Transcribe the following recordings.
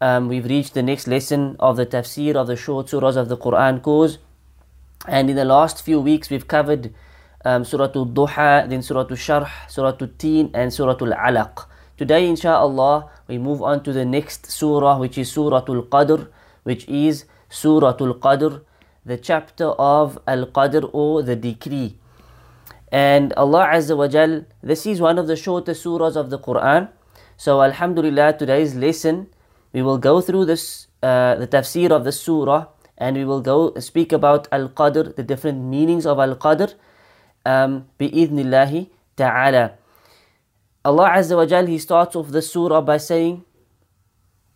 um, we've reached the next lesson of the tafsir of the short surahs of the Quran course. And in the last few weeks, we've covered um, Surah Al-Duha, then Surah Al-Sharh, Surah Al-Teen, and Surah Al-Alaq. Today, inshallah, we move on to the next surah, which is Surah Al-Qadr, which is Surah Al-Qadr, the chapter of Al-Qadr or the decree. And Allah Azza wa Jal, this is one of the shortest surahs of the Quran. So, Alhamdulillah, today's lesson we will go through this, uh, the tafsir of the surah, and we will go speak about Al Qadr, the different meanings of Al Qadr, um, bi'idhnillahi ta'ala. Allah Azza wa Jal, He starts off the surah by saying,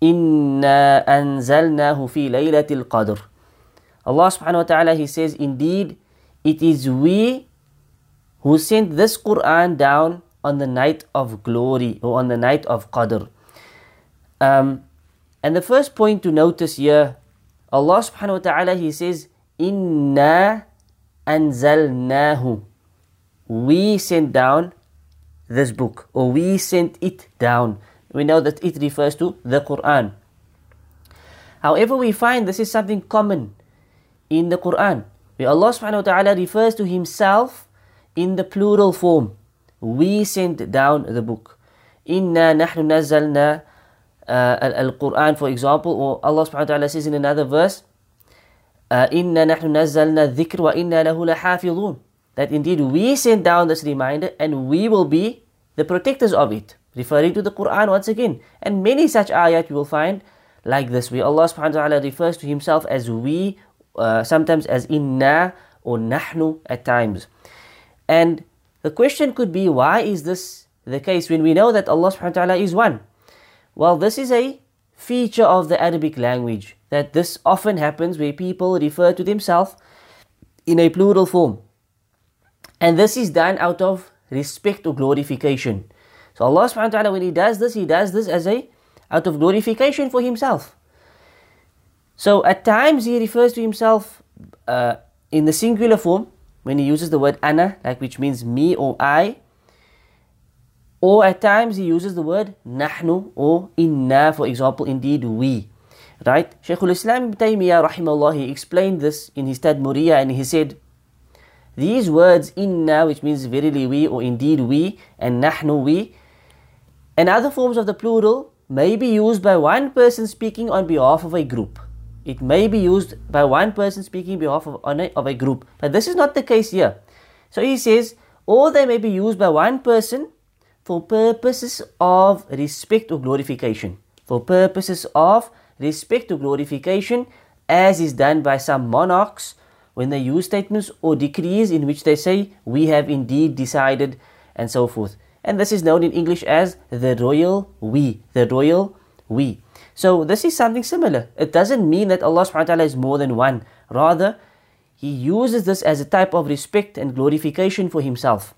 Inna anzalnahu fi laylatil qadr. Allah subhanahu wa ta'ala, He says, Indeed, it is we who sent this Quran down on the night of glory or on the night of Qadr. Um, and the first point to notice here, Allah subhanahu wa ta'ala, He says, Inna anzalnahu. We sent down this book, or we sent it down. We know that it refers to the Quran. However, we find this is something common in the Quran, where Allah subhanahu wa ta'ala refers to Himself in the plural form. We sent down the book. Inna nahnu nazzalna uh, Al-Quran, for example, or Allah subhanahu wa ta'ala says in another verse, إِنَّا نَحْنُ نَزَّلْنَا الذِّكْرَ وَإِنَّا لَهُ لَحَافِظُونَ That indeed we send down this reminder and we will be the protectors of it. Referring to the Quran once again. And many such ayat you will find like this, where Allah subhanahu wa ta'ala refers to Himself as we, uh, sometimes as inna or nahnu at times. And the question could be, why is this the case when we know that Allah subhanahu wa ta'ala is one? Well, this is a feature of the Arabic language that this often happens where people refer to themselves in a plural form. And this is done out of respect or glorification. So Allah subhanahu wa ta'ala when He does this, He does this as a out of glorification for Himself. So at times He refers to Himself uh, in the singular form when He uses the word ana, like which means me or I. Or at times he uses the word nahnu or inna, for example, indeed we. Right? Shaykh al-Islam ibn Taymiyyah rahimahullah, he explained this in his Tadmuriyah and he said, these words inna, which means verily we or indeed we, and nahnu we, and other forms of the plural may be used by one person speaking on behalf of a group. It may be used by one person speaking behalf of, on a, of a group. But this is not the case here. So he says, or they may be used by one person for purposes of respect or glorification. For purposes of respect or glorification, as is done by some monarchs when they use statements or decrees in which they say, We have indeed decided, and so forth. And this is known in English as the royal we. The royal we. So this is something similar. It doesn't mean that Allah subhanahu wa ta'ala is more than one. Rather, He uses this as a type of respect and glorification for Himself.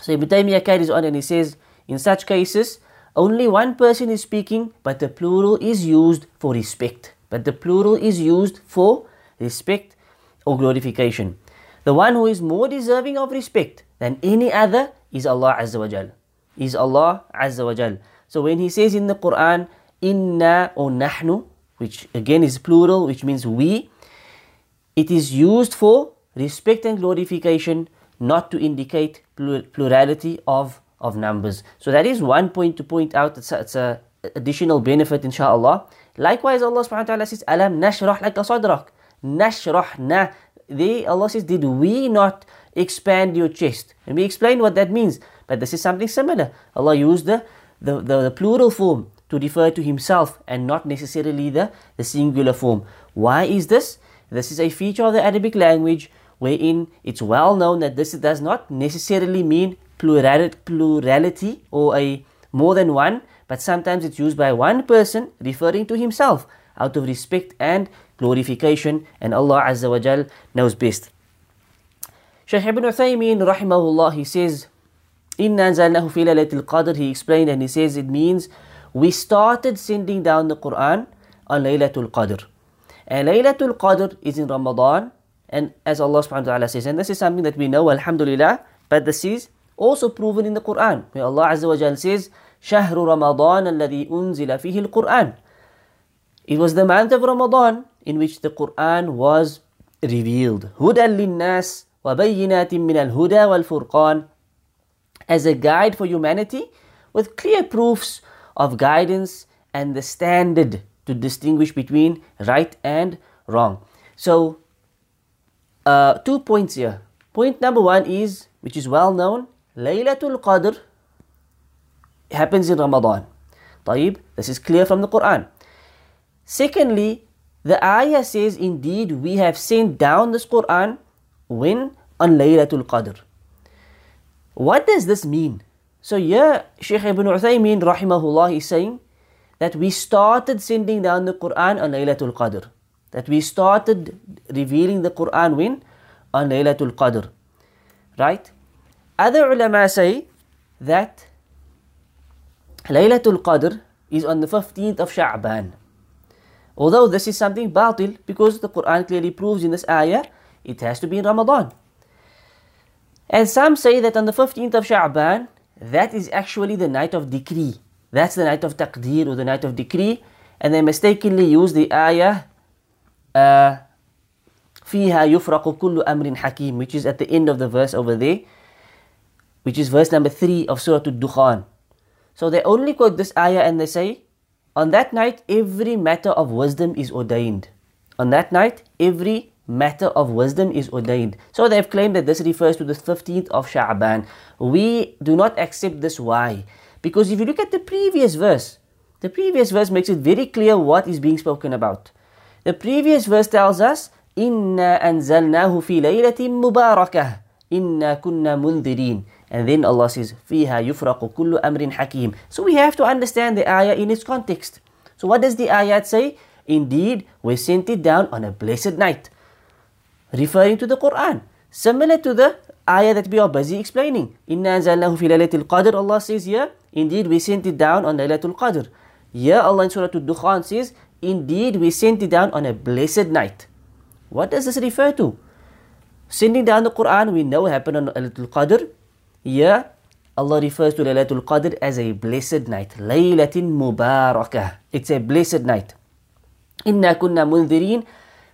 So Ibn Taymiyyah carries on and he says, in such cases, only one person is speaking, but the plural is used for respect. But the plural is used for respect or glorification. The one who is more deserving of respect than any other is Allah Azza wa Jal. Is Allah Azza wa Jal. So when he says in the Quran, inna or nahnu, which again is plural, which means we, it is used for respect and glorification not to indicate plurality of, of numbers. So that is one point to point out. It's a, it's a additional benefit, inshallah. Likewise, Allah subhanahu wa ta'ala says, Alam nashrah laka sadrak. Nashrahna. There, Allah says, Did we not expand your chest? And we explain what that means. But this is something similar. Allah used the, the, the, the plural form to refer to Himself and not necessarily the, the singular form. Why is this? This is a feature of the Arabic language wherein it's well known that this does not necessarily mean plurality or a more than one, but sometimes it's used by one person referring to himself. out of respect and glorification, and Allah Azza wa Jal knows best. Shaykh Ibn Uthaymeen rahimahullah, he says, Inna anzalnahu fi laylatil qadr, he explained and he says it means we started sending down the Quran on Laylatul Qadr. And Laylatul Qadr is in Ramadan, and as Allah subhanahu wa ta'ala says, and this is something that we know, Alhamdulillah, but this is also proven in the Quran, where Allah Azza wa Jal says, شهر رمضان الذي أنزل فيه القرآن. It was the month of Ramadan in which the Quran was revealed. هدى للناس وبينات من الهدى والفرقان as a guide for humanity with clear proofs of guidance and the standard to distinguish between right and wrong. So, uh, two points here. Point number one is, which is well known, Laylatul Qadr happens in Ramadan. Taib, this is clear from the Quran. Secondly, the ayah says, Indeed, we have sent down this Quran when on Laylatul Qadr. What does this mean? So here, Shaykh ibn Uthaymeen rahimahullah is saying that we started sending down the Quran on Laylatul Qadr. That we started revealing the Quran when? On Laylatul Qadr. Right? Other ulama say that Laylatul Qadr is on the 15th of Sha'ban. Although this is something batil because the Quran clearly proves in this ayah it has to be in Ramadan. And some say that on the 15th of Sha'ban, that is actually the night of decree. That's the night of taqdeer or the night of decree. And they mistakenly use the ayah, uh, فيها يفرق كل أمر حكيم, which is at the end of the verse over there, which is verse number 3 of Surah Al-Dukhan. So they only quote this ayah and they say, on that night, every matter of wisdom is ordained. On that night, every matter of wisdom is ordained. So they've claimed that this refers to the 15th of Sha'ban. We do not accept this. Why? Because if you look at the previous verse, the previous verse makes it very clear what is being spoken about. The previous verse tells us, Inna anzalnahu fi laylatin mubarakah. Inna kunna mundhirin. And then Allah says, Fiha yufraqu kullu amrin hakim. So we have to understand the ayah in its context. So what does the ayat say? Indeed, we sent it down on a blessed night referring to the Quran. Similar to the ayah that we are busy explaining. Inna anzalnahu fi laylatil qadr. Allah says here, indeed we sent it down on laylatul qadr. Here Allah in Surah Al-Dukhan says, indeed we sent it down on a blessed night. What does this refer to? Sending down the Quran, we know happened on Laylatul Qadr. Here, Allah refers to Laylatul Qadr as a blessed night. Laylatin Mubarakah. It's a blessed night. Inna kunna mundhirin.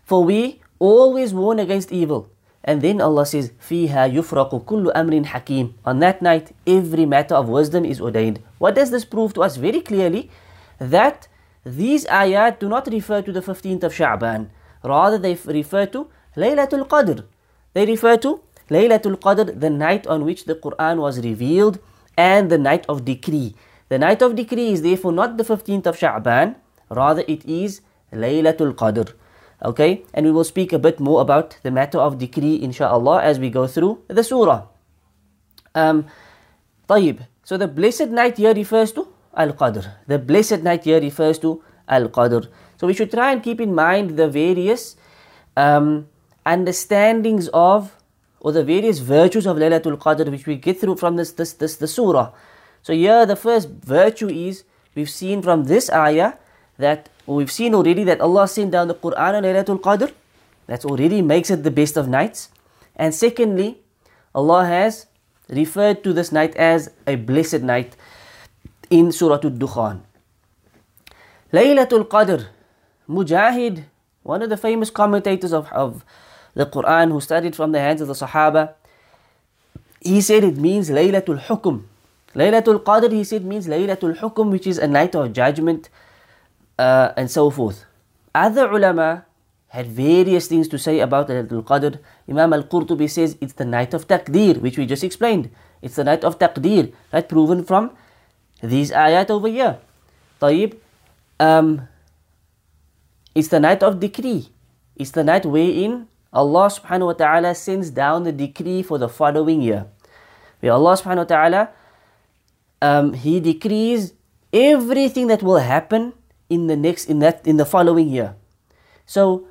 For we always warn against evil. And then Allah says, فِيهَا يُفْرَقُ كُلُّ أَمْرٍ حَكِيمٍ On that night, every matter of wisdom is ordained. What does this prove to us very clearly? That these ayat do not refer to the 15th of Sha'ban. Rather, they refer to Laylatul Qadr. They refer to Laylatul Qadr, the night on which the Quran was revealed, and the night of decree. The night of decree is therefore not the 15th of Sha'ban, rather it is Laylatul Qadr. Okay, and we will speak a bit more about the matter of decree, inshallah, as we go through the surah. Um, طيب. So the blessed night here refers to Al Qadr. The blessed night here refers to Al Qadr. So we should try and keep in mind the various um, understandings of or the various virtues of Laylatul Qadr which we get through from this this this the surah. So here the first virtue is we've seen from this ayah that we've seen already that Allah sent down the Quran on Laylatul Qadr. That already makes it the best of nights. And secondly, Allah has referred to this night as a blessed night in Surah Al-Dukhan. Laylatul Qadr, Mujahid, one of the famous commentators of, of the Quran who studied from the hands of the Sahaba, he said it means Laylatul Hukum. Laylatul Qadr, he said, means Laylatul Hukum, which is a night of judgment uh, and so forth. Other ulama had various things to say about Laylatul Qadr. Imam Al-Qurtubi says it's the night of Taqdeer, which we just explained. It's the night of Taqdeer, right? Proven from these ayat over here. Taib, um, it's the night of decree. It's the night wherein Allah subhanahu wa ta'ala sends down the decree for the following year. Where Allah subhanahu wa ta'ala, um, He decrees everything that will happen in the next, in that, in the following year. So,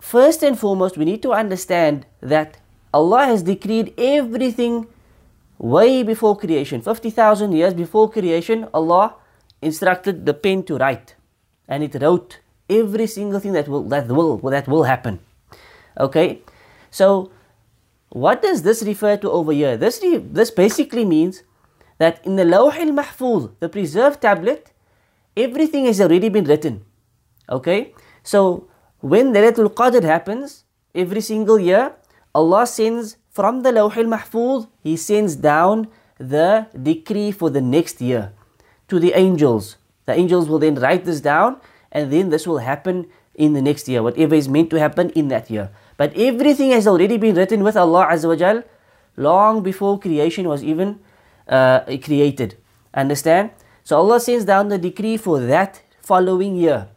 first and foremost, we need to understand that Allah has decreed everything way before creation 50,000 years before creation Allah instructed the pen to write. And it wrote every single thing that will that will that will happen. Okay? So what does this refer to over here? This this basically means that in the Lawh al-Mahfuz the preserved tablet everything has already been written. Okay? So when Laylatul Qadr happens every single year Allah sends from the Lawh al-Mahfuz he sends down the decree for the next year to the angels the angels will then write this down and then this will happen in the next year, whatever is meant to happen in that year. But everything has already been written with Allah Azza wa Jal long before creation was even uh, created. Understand? So Allah sends down the decree for that following year.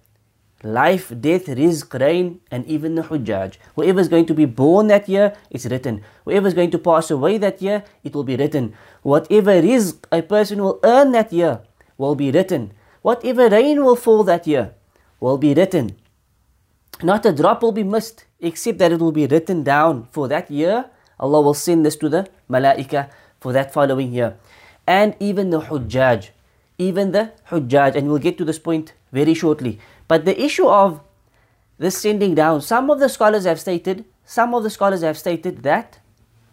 Life, death, rizq, rain, and even the hujjaj. Whoever is going to be born that year, it's written. Whoever is going to pass away that year, it will be written. Whatever rizq a person will earn that year will be written. Whatever rain will fall that year will be written. Not a drop will be missed, except that it will be written down for that year. Allah will send this to the malaika for that following year. And even the hujjaj, even the hujjaj, and we'll get to this point very shortly. But the issue of this sending down, some of the scholars have stated, some of the scholars have stated that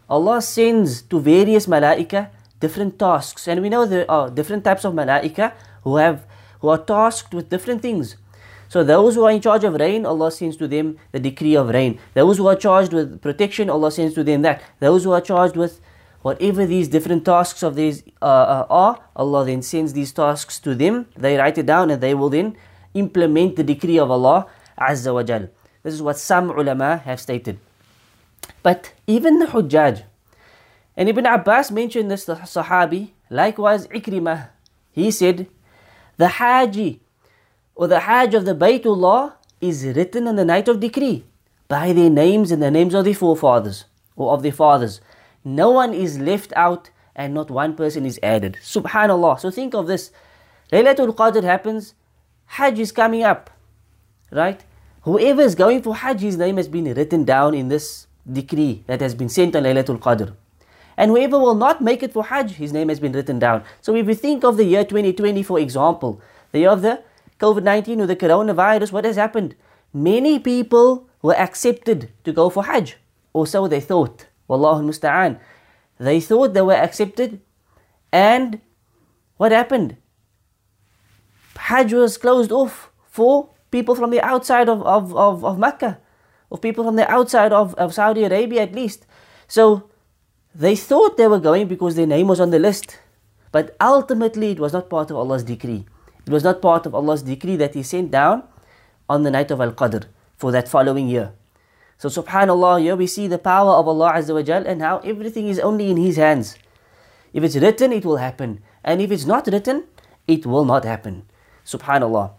Allah sends to various malaika different tasks. And we know there are different types of malaika who have who are tasked with different things. So those who are in charge of rain, Allah sends to them the decree of rain. Those who are charged with protection, Allah sends to them that. Those who are charged with whatever these different tasks of these uh, uh, are, Allah then sends these tasks to them. They write it down and they will then implement the decree of Allah Azza wa Jal. This is what some ulama have stated. But even the Hujjaj, and Ibn Abbas mentioned this, the Sahabi, likewise Ikrimah, he said, the Haji or the Hajj of the Baytullah is written in the night of decree by their names and the names of their forefathers or of their fathers. No one is left out and not one person is added. Subhanallah. So think of this. Laylatul Qadr happens, Hajj is coming up, right? Whoever is going for Hajj, his name has been written down in this decree that has been sent on Laylatul Qadr. And whoever will not make it for Hajj, his name has been written down. So if we think of the year 2020, for example, the year of the COVID 19 or the coronavirus, what has happened? Many people were accepted to go for Hajj, or so they thought. Wallahu musta'an. They thought they were accepted, and what happened? Hajj was closed off for people from the outside of, of, of, of Mecca, of people from the outside of, of Saudi Arabia at least. So they thought they were going because their name was on the list, but ultimately it was not part of Allah's decree. It was not part of Allah's decree that He sent down on the night of Al Qadr for that following year. So, subhanAllah, here we see the power of Allah Azza wa Jal and how everything is only in His hands. If it's written, it will happen. And if it's not written, it will not happen. Subhanallah.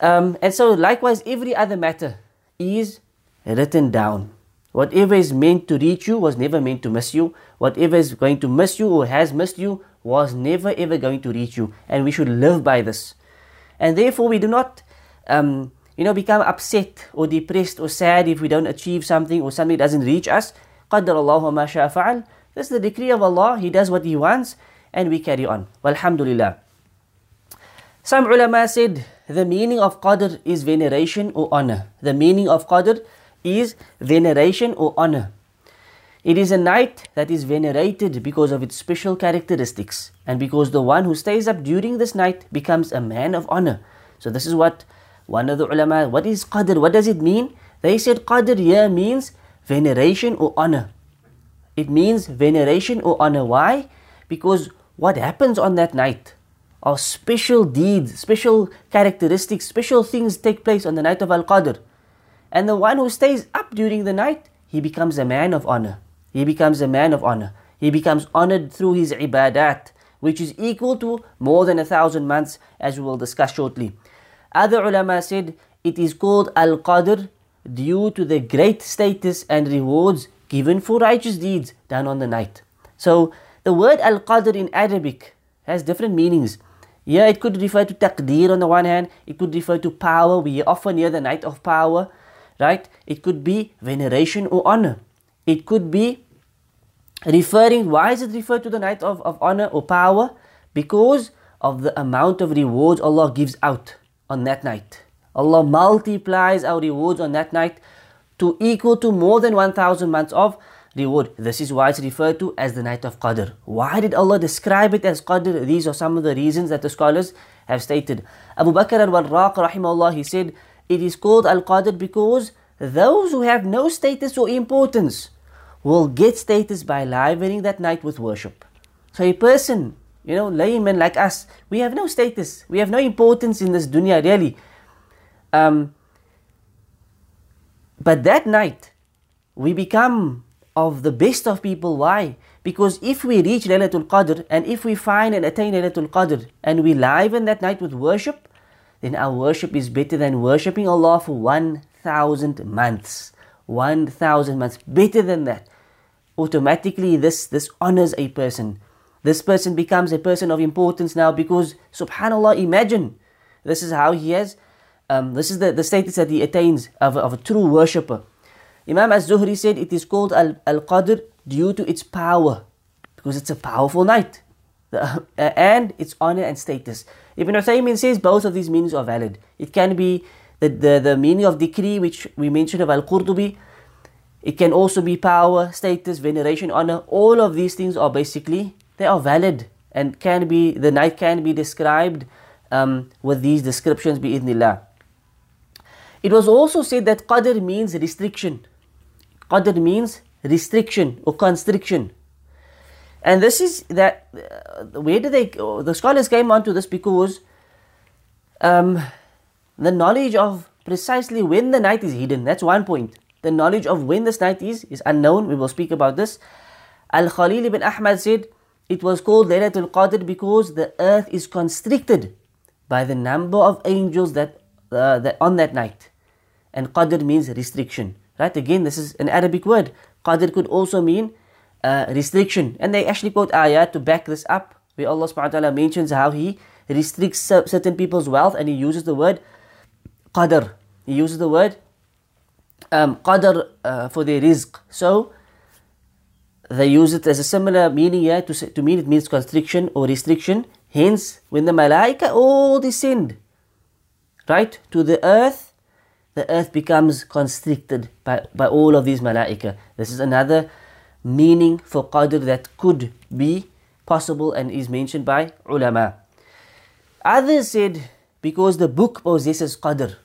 Um, and so, likewise, every other matter is written down. Whatever is meant to reach you was never meant to miss you. Whatever is going to miss you or has missed you was never ever going to reach you, and we should live by this. And therefore, we do not, um, you know, become upset or depressed or sad if we don't achieve something or something doesn't reach us. قدر الله ما شاء فعل. This is the decree of Allah. He does what He wants, and we carry on. Walhamdulillah. some ulama said the meaning of qadr is veneration or honor. The meaning of qadr is veneration or honor. It is a night that is venerated because of its special characteristics and because the one who stays up during this night becomes a man of honor. So this is what one of the ulama, what is qadr? What does it mean? They said qadr here means veneration or honor. It means veneration or honor. Why? Because what happens on that night are special deeds, special characteristics, special things take place on the night of Al-Qadr. And the one who stays up during the night, he becomes a man of honor. He becomes a man of honor. He becomes honored through his ibadat, which is equal to more than a thousand months, as we will discuss shortly. Other ulama said it is called Al Qadr due to the great status and rewards given for righteous deeds done on the night. So, the word Al Qadr in Arabic has different meanings. Yeah, it could refer to taqdeer on the one hand, it could refer to power. We often hear the night of power, right? It could be veneration or honor. It could be referring, why is it referred to the night of, of honor or power? Because of the amount of rewards Allah gives out on that night. Allah multiplies our rewards on that night to equal to more than 1000 months of reward. This is why it's referred to as the night of Qadr. Why did Allah describe it as Qadr? These are some of the reasons that the scholars have stated. Abu Bakr al-Warraq rahimahullah, he said, it is called Al-Qadr because those who have no status or importance will get status by livening that night with worship. So a person, you know, layman like us, we have no status, we have no importance in this dunya really. Um, but that night, we become of the best of people. Why? Because if we reach Laylatul Qadr and if we find and attain Laylatul Qadr and we liven that night with worship, then our worship is better than worshipping Allah for 1,000 months. 1,000 months. Better than that. Automatically, this, this honors a person. This person becomes a person of importance now because, subhanAllah, imagine this is how he has, um, this is the, the status that he attains of, of a true worshipper. Imam Az-Zuhri said it is called Al-Qadr due to its power because it's a powerful night uh, and its honor and status. Ibn Uthaymin says both of these meanings are valid. It can be the, the, the meaning of decree which we mentioned of Al-Qurtubi. It can also be power, status, veneration, honor. All of these things are basically, they are valid and can be, the night can be described um, with these descriptions bi-idhnillah. It was also said that qadr means restriction. Qadr means restriction or constriction. And this is that, uh, where do they, the scholars came onto this because um, the knowledge of precisely when the night is hidden, that's one point. The knowledge of when this night is, is unknown. We will speak about this. Al Khalil ibn Ahmad said it was called Laylatul Qadr because the earth is constricted by the number of angels that, uh, that on that night. And Qadr means restriction. Right? Again, this is an Arabic word. Qadr could also mean uh, restriction. And they actually quote ayah to back this up, where Allah subhanahu wa ta'ala mentions how He restricts certain people's wealth and He uses the word qadr. He uses the word um, qadr uh, for their rizq. So, they use it as a similar meaning here to, to mean it means constriction or restriction. Hence, when the malaika all descend, right, to the earth, the earth becomes constricted by, by all of these malaika. This is another meaning for qadr that could be possible and is mentioned by ulama. Others said because the book possesses qadr.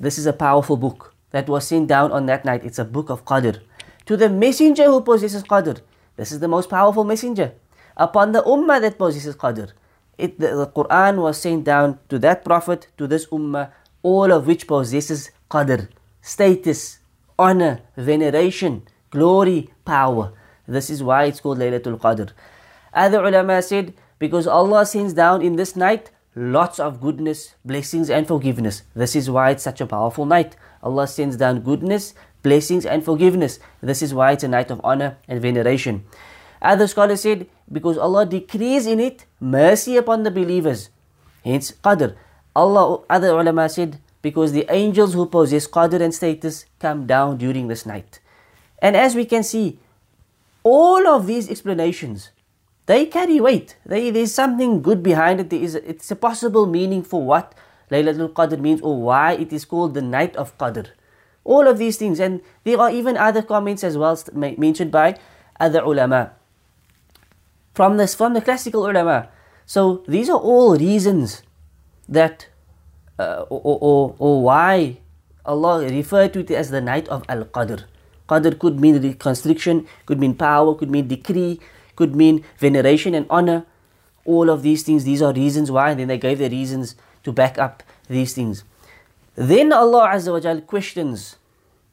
This is a powerful book that was sent down on that night. It's a book of qadr. To the messenger who possesses qadr. This is the most powerful messenger. Upon the ummah that possesses qadr. It, the, the Quran was sent down to that prophet, to this ummah, all of which possesses qadr, status, honor, veneration, glory, power. This is why it's called Laylatul Qadr. Other ulama said, because Allah sends down in this night lots of goodness, blessings, and forgiveness. This is why it's such a powerful night. Allah sends down goodness, blessings, and forgiveness. This is why it's a night of honor and veneration. Other scholars said, because Allah decrees in it mercy upon the believers. Hence, Qadr. Allah, other ulama said, because the angels who possess qadr and status come down during this night. And as we can see, all of these explanations, they carry weight. They, there's something good behind it. There is, it's a possible meaning for what Laylatul Qadr means or why it is called the night of Qadr. All of these things. And there are even other comments as well mentioned by other ulama. From, this, from the classical ulama. So these are all reasons that uh, or, or, or why Allah referred to it as the night of Al Qadr. Qadr could mean constriction, could mean power, could mean decree, could mean veneration and honor. All of these things, these are reasons why, and then they gave the reasons to back up these things. Then Allah Azza wa Jal questions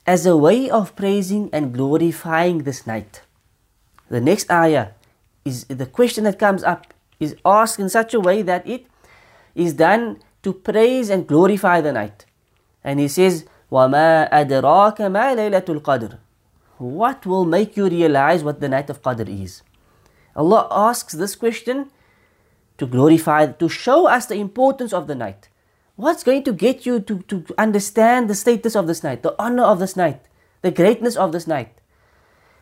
as a way of praising and glorifying this night. The next ayah is the question that comes up is asked in such a way that it is done to praise and glorify the night. And he says, وَمَا أَدْرَاكَ مَا لَيْلَةُ الْقَدْرِ What will make you realize what the night of Qadr is? Allah asks this question to glorify, to show us the importance of the night. What's going to get you to, to understand the status of this night, the honor of this night, the greatness of this night?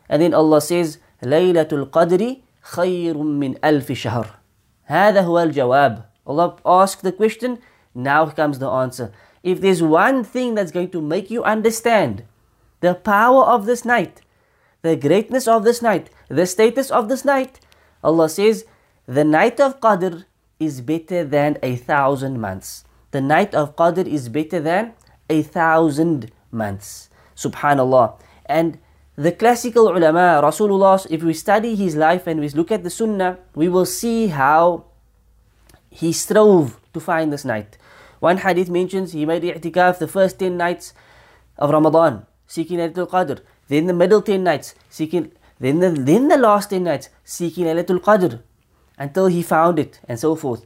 And then Allah says, ليلة القدر خير من ألف شهر. هذا هو الجواب. Allah asked the question, now comes the answer. If there's one thing that's going to make you understand the power of this night, the greatness of this night, the status of this night, Allah says, the night of Qadr is better than a thousand months. The night of Qadr is better than a thousand months. Subhanallah. And the classical ulama, Rasulullah, if we study his life and we look at the Sunnah, we will see how he strove to find this night. One hadith mentions he made i'tikaf the first 10 nights of Ramadan, seeking Laylatul Qadr. Then the middle 10 nights, seeking, then the, then the last 10 nights, seeking Laylatul Qadr, until he found it, and so forth.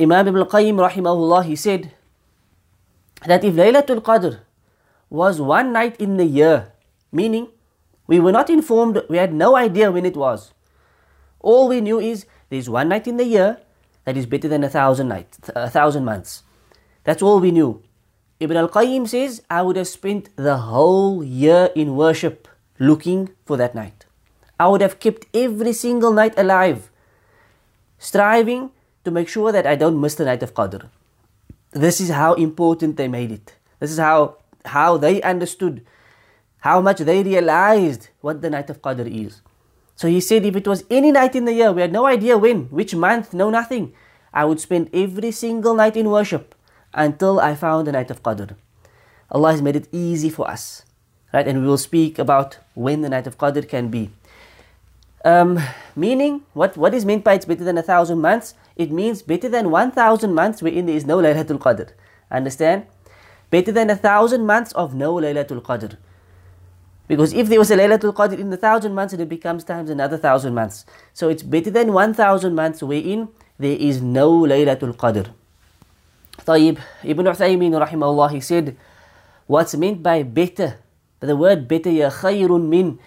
Imam Ibn Qayyim, rahimahullah, he said that if Laylatul Qadr was one night in the year, meaning we were not informed, we had no idea when it was. All we knew is there's one night in the year that is better than a thousand nights, a thousand months. That's all we knew. Ibn al Qayyim says, I would have spent the whole year in worship looking for that night. I would have kept every single night alive, striving to make sure that I don't miss the night of Qadr. This is how important they made it. This is how, how they understood how much they realized what the night of Qadr is. So he said, if it was any night in the year, we had no idea when, which month, no nothing, I would spend every single night in worship until I found the night of Qadr. Allah has made it easy for us, right? And we will speak about when the night of Qadr can be. Um, meaning, what, what is meant by it's better than a thousand months? It means better than 1,000 months wherein there is no Laylatul Qadr. Understand? Better than a thousand months of no Laylatul Qadr. Because if there was a Laylatul Qadr in the thousand months, it becomes times another thousand months. So it's better than 1,000 months wherein there is no Laylatul Qadr. طيب, Ibn Uthaymin rahimahullah, he said, what's meant by better, the word better, ya khayrun min,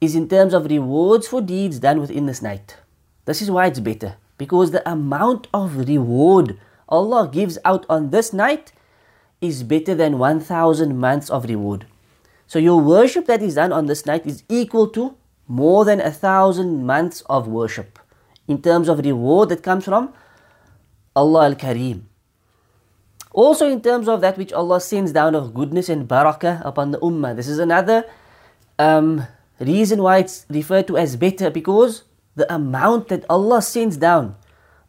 is in terms of rewards for deeds done within this night. This is why it's better. Because the amount of reward Allah gives out on this night is better than 1,000 months of reward. So your worship that is done on this night is equal to more than a thousand months of worship in terms of reward that comes from Allah Al Kareem. Also, in terms of that which Allah sends down of goodness and barakah upon the ummah. This is another um, reason why it's referred to as better because the amount that Allah sends down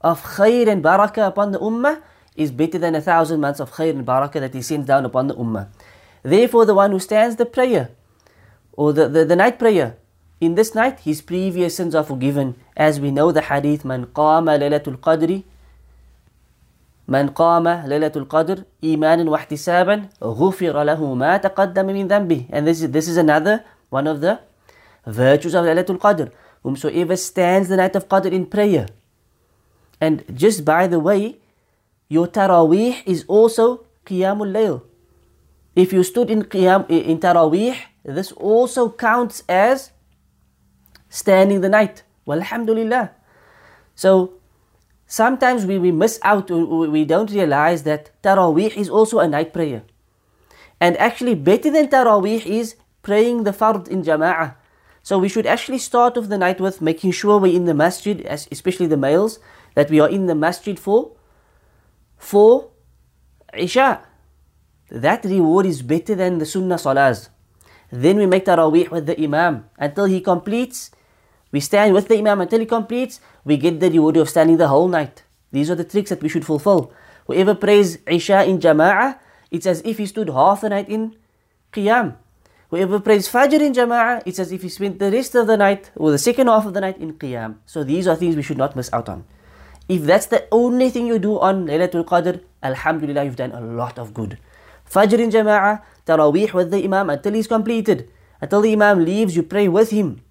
of khair and barakah upon the ummah is better than a thousand months of khair and barakah that He sends down upon the ummah. Therefore, the one who stands the prayer or the, the, the night prayer, in this night his previous sins are forgiven. As we know the hadith, Man qama laylatul qadri من قام ليلة القدر إيمانا واحتسابا غفر له ما تقدم من ذنبه and this is, this is another one of the virtues of Laylatul Qadr whomsoever stands the night of Qadr in prayer and just by the way your Taraweeh is also Qiyamul Layl if you stood in Qiyam in Taraweeh, this also counts as standing the night. Walhamdulillah. So sometimes we, we miss out, we don't realize that Taraweeh is also a night prayer. And actually, better than Taraweeh is praying the Fard in Jama'ah. So we should actually start off the night with making sure we're in the masjid, especially the males, that we are in the masjid for, for Isha that reward is better than the sunnah salahs. Then we make tarawih with the imam until he completes. We stand with the imam until he completes. We get the reward of standing the whole night. These are the tricks that we should fulfill. Whoever prays Isha in Jama'ah, it's as if he stood half the night in Qiyam. Whoever prays Fajr in Jama'ah, it's as if he spent the rest of the night or the second half of the night in Qiyam. So these are things we should not miss out on. If that's the only thing you do on Laylatul Qadr, Alhamdulillah, you've done a lot of good. Fajr in Jama'ah, Taraweeh with the Imam until he's completed. Until the Imam leaves, you pray with him.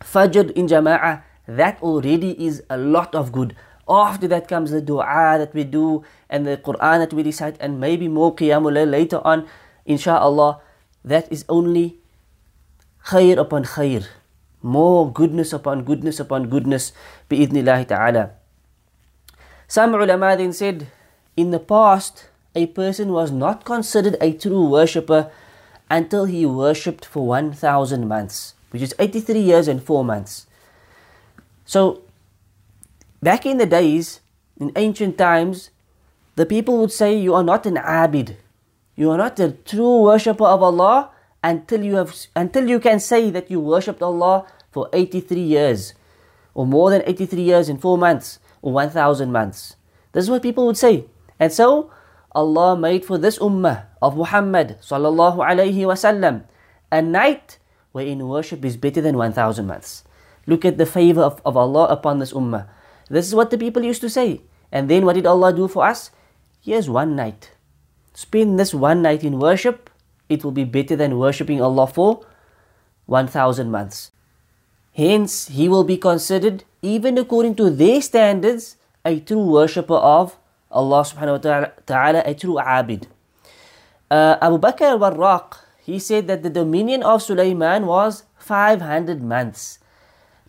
Fajr in Jama'ah, that already is a lot of good. After that comes the dua that we do and the Quran that we recite and maybe more Qiyamul later on. Insha'Allah, that is only khair upon khair. More goodness upon goodness upon goodness. Bi'idnillahi ta'ala. Some ulama then said, in the past, a person was not considered a true worshipper until he worshipped for 1000 months, which is 83 years and 4 months. So, back in the days, in ancient times, the people would say, You are not an abid. You are not a true worshipper of Allah until you have until you can say that you worshipped Allah for 83 years or more than 83 years in 4 months or 1000 months. This is what people would say. And so Allah made for this ummah of Muhammad sallallahu alayhi wasallam a night wherein worship is better than 1000 months. Look at the favor of, of Allah upon this ummah. This is what the people used to say. And then what did Allah do for us? Here's one night. Spend this one night in worship. It will be better than worshipping Allah for 1000 months. Hence, he will be considered, even according to their standards, a true worshipper of Allah subhanahu wa ta'ala, a true abid. Uh, Abu Bakr al-Warraq, he said that the dominion of Sulaiman was 500 months.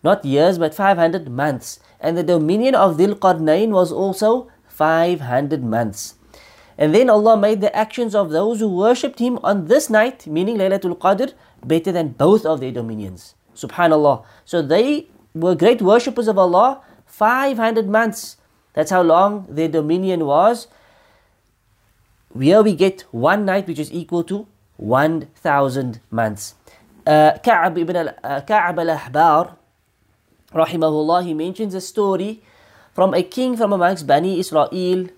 Not years, but 500 months. And the dominion of Dhul Qarnayn was also 500 months. And then Allah made the actions of those who worshipped Him on this night, meaning Laylatul Qadr, better than both of their dominions. Subhanallah. So they were great worshippers of Allah 500 months. That's how long their dominion was. Here we get one night which is equal to 1000 months. Uh, Ka'ab ibn al, uh, Ka'ab al-Ahbar, rahimahullah, he mentions a story from a king from amongst Bani Israel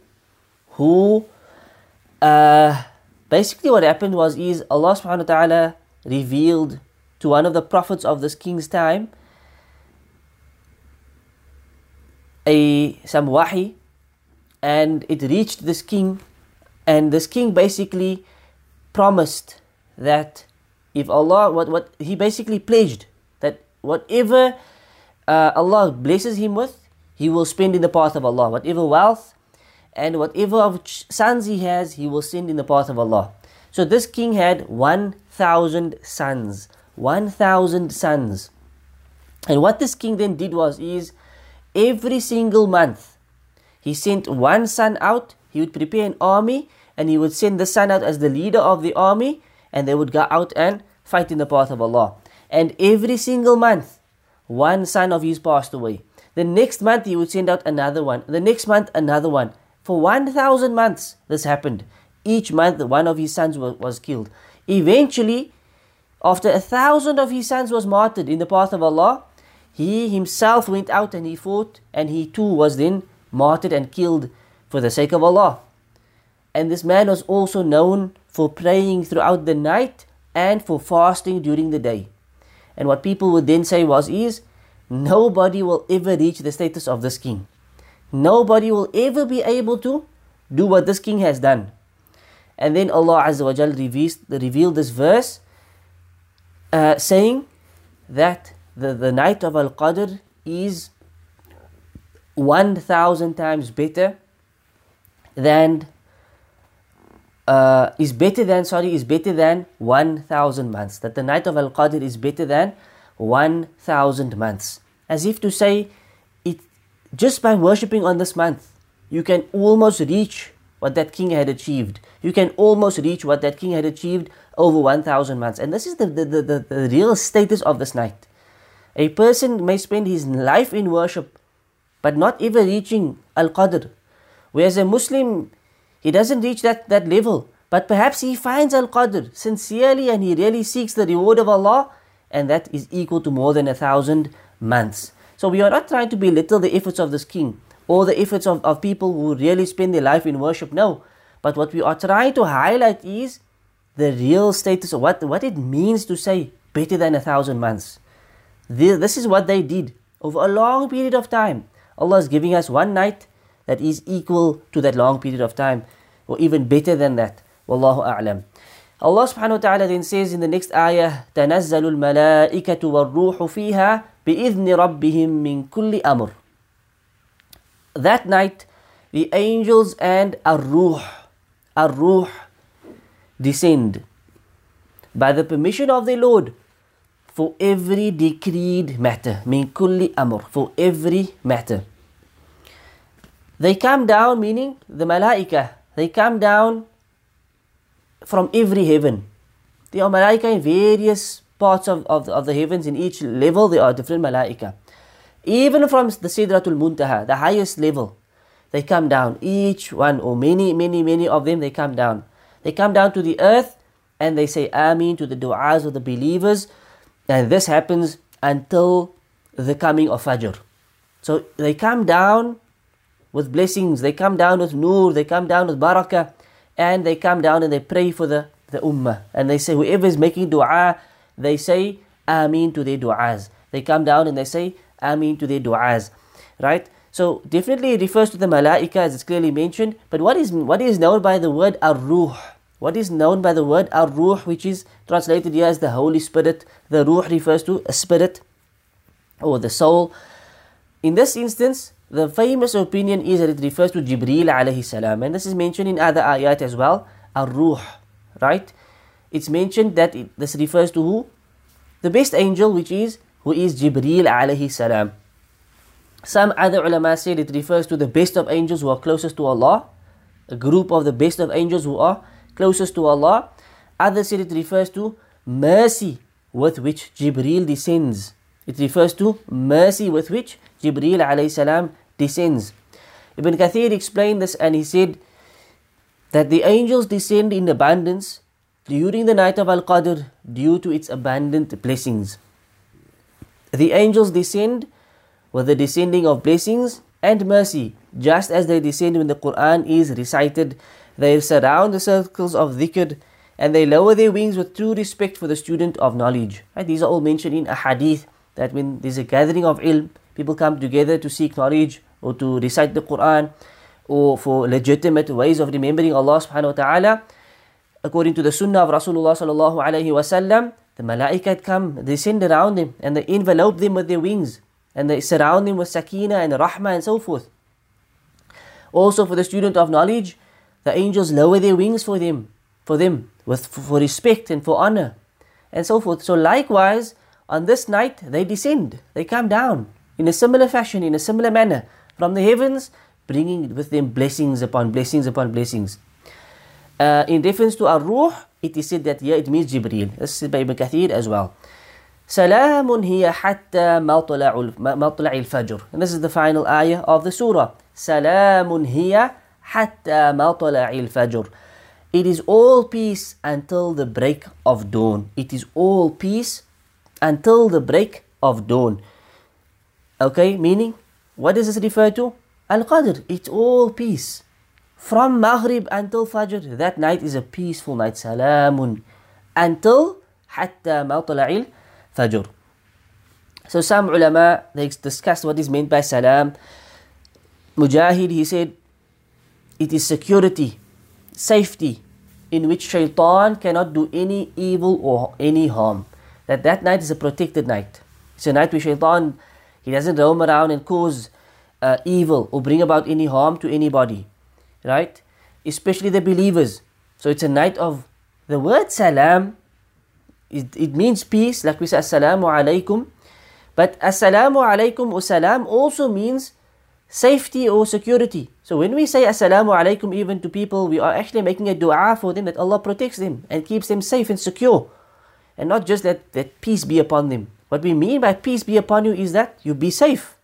who uh, basically what happened was is Allah subhanahu wa ta'ala revealed to one of the prophets of this king's time a some wahi and it reached this king and this king basically promised that if Allah what what he basically pledged that whatever uh, Allah blesses him with he will spend in the path of Allah. Whatever wealth and whatever of sons he has he will send in the path of Allah. So this king had 1000 sons. 1000 sons. And what this king then did was is every single month. He sent one son out he would prepare an army and he would send the son out as the leader of the army and they would go out and fight in the path of Allah. And every single month one son of his passed away. The next month he would send out another one. The next month another one. For 1000 months this happened. Each month one of his sons was, was killed. Eventually after a thousand of his sons was martyred in the path of Allah, he himself went out and he fought, and he too was then martyred and killed for the sake of Allah. And this man was also known for praying throughout the night and for fasting during the day. And what people would then say was is nobody will ever reach the status of this king. Nobody will ever be able to do what this king has done. And then Allah Azza wa Jal revealed this verse uh, saying that the, the night of Al Qadr is 1000 times better than uh, is better than sorry is better than 1000 months that the night of al qadr is better than 1000 months as if to say it just by worshipping on this month you can almost reach what that king had achieved you can almost reach what that king had achieved over 1000 months. And this is the, the, the, the, real status of this night. A person may spend his life in worship, but not ever reaching Al Qadr. Whereas a Muslim, he doesn't reach that, that level, but perhaps he finds Al Qadr sincerely and he really seeks the reward of Allah, and that is equal to more than a thousand months. So we are not trying to belittle the efforts of this king or the efforts of, of people who really spend their life in worship. No. But what we are trying to highlight is the real status of what, what it means to say better than a thousand months. This is what they did over a long period of time. Allah is giving us one night that is equal to that long period of time, or even better than that. Wallahu a'lam. Allah subhanahu wa ta'ala then says in the next ayah, تَنَزَّلُ الْمَلَائِكَةُ وَالرُّوحُ فِيهَا بِإِذْنِ رَبِّهِمْ مِنْ كُلِّ أَمْرٍ That night, the angels and ar-ruh, ar-ruh descend by the permission of the Lord for every decreed matter min kulli amr for every matter They come down, meaning the malaika. They come down from every heaven. There are malaika in various parts of, of, of the heavens. In each level, there are different malaika. Even from the Sidratul Muntaha, the highest level, they come down. Each one, or many, many, many of them, they come down. They come down to the earth and they say Ameen to the du'as of the believers. And this happens until the coming of Fajr. So they come down with blessings, they come down with nur, they come down with barakah, and they come down and they pray for the, the ummah. And they say, whoever is making dua, they say Ameen to their du'as. They come down and they say Ameen to their du'as. Right? So definitely it refers to the malaika as it's clearly mentioned. But what is what is known by the word ar-ruh? What is known by the word ar-ruh, which is translated here as the Holy Spirit. The ruh refers to a spirit or the soul. In this instance, the famous opinion is that it refers to Jibreel alayhi salam. And this is mentioned in other ayat as well. Ar-ruh, right? It's mentioned that it, this refers to who? The best angel, which is who is Jibreel alayhi salam. Some other ulama said it refers to the best of angels who are closest to Allah, a group of the best of angels who are closest to Allah. Others said it refers to mercy with which Jibreel descends. It refers to mercy with which Jibreel alayhi salam descends. Ibn Kathir explained this and he said that the angels descend in abundance during the night of Al Qadr due to its abundant blessings. The angels descend with the descending of blessings and mercy, just as they descend when the Quran is recited. They surround the circles of dhikr and they lower their wings with true respect for the student of knowledge. Right? These are all mentioned in a hadith that when there's a gathering of ilm, people come together to seek knowledge or to recite the Quran or for legitimate ways of remembering Allah subhanahu wa ta'ala. According to the sunnah of Rasulullah sallallahu alayhi wasallam, the malaikat come, they send around them and they envelope them with their wings and they surround them with sakina and rahmah and so forth. Also for the student of knowledge, the angels lower their wings for them, for them, with for respect and for honor, and so forth. So likewise, on this night they descend, they come down in a similar fashion, in a similar manner from the heavens, bringing with them blessings upon blessings upon blessings. Uh, in reference to ar-ruh, it is said that yeah, it means Jibril. This is said by Ibn Kathir as well. سلام هي حتى مطلع مطلع الفجر. And this is the final ayah of the surah. سلام هي حتى مطلع الفجر. It is all peace until the break of dawn. It is all peace until the break of dawn. Okay, meaning, what does this refer to? Al-Qadr, it's all peace. From Maghrib until Fajr, that night is a peaceful night. Salamun. Until حتى مطلع الفجر. So some ulama, they discussed what is meant by salam. Mujahid, he said, it is security, safety, in which shaitan cannot do any evil or any harm. That that night is a protected night. It's a night where shaitan, he doesn't roam around and cause uh, evil or bring about any harm to anybody. Right? Especially the believers. So it's a night of the word salam. It, it means peace, like we say, assalamu alaikum. But assalamu alaikum or salam also means safety or security. So when we say assalamu alaikum even to people, we are actually making a dua for them that Allah protects them and keeps them safe and secure. And not just that, that peace be upon them. What we mean by peace be upon you is that you be safe,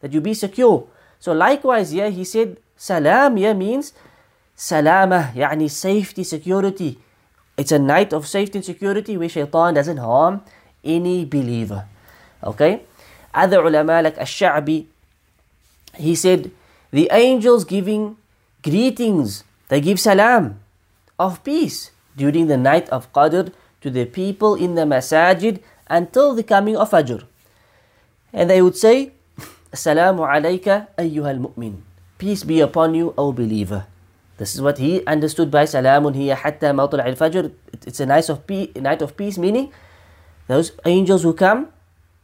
that you be secure. So likewise here he said salam here means salama, yani safety, security. It's a night of safety and security where shaitan doesn't harm any believer. Okay? Other ulama like Ash-Sha'bi, he said, the angels giving greetings, they give salam of peace during the night of Qadr to the people in the masajid until the coming of Fajr. And they would say, Assalamu alayka ayyuhal mu'min. Peace be upon you, O believer. This is what he understood by Salamun hiya hatta mawtul al fajr. It's a night of, peace, night of peace, meaning those angels who come,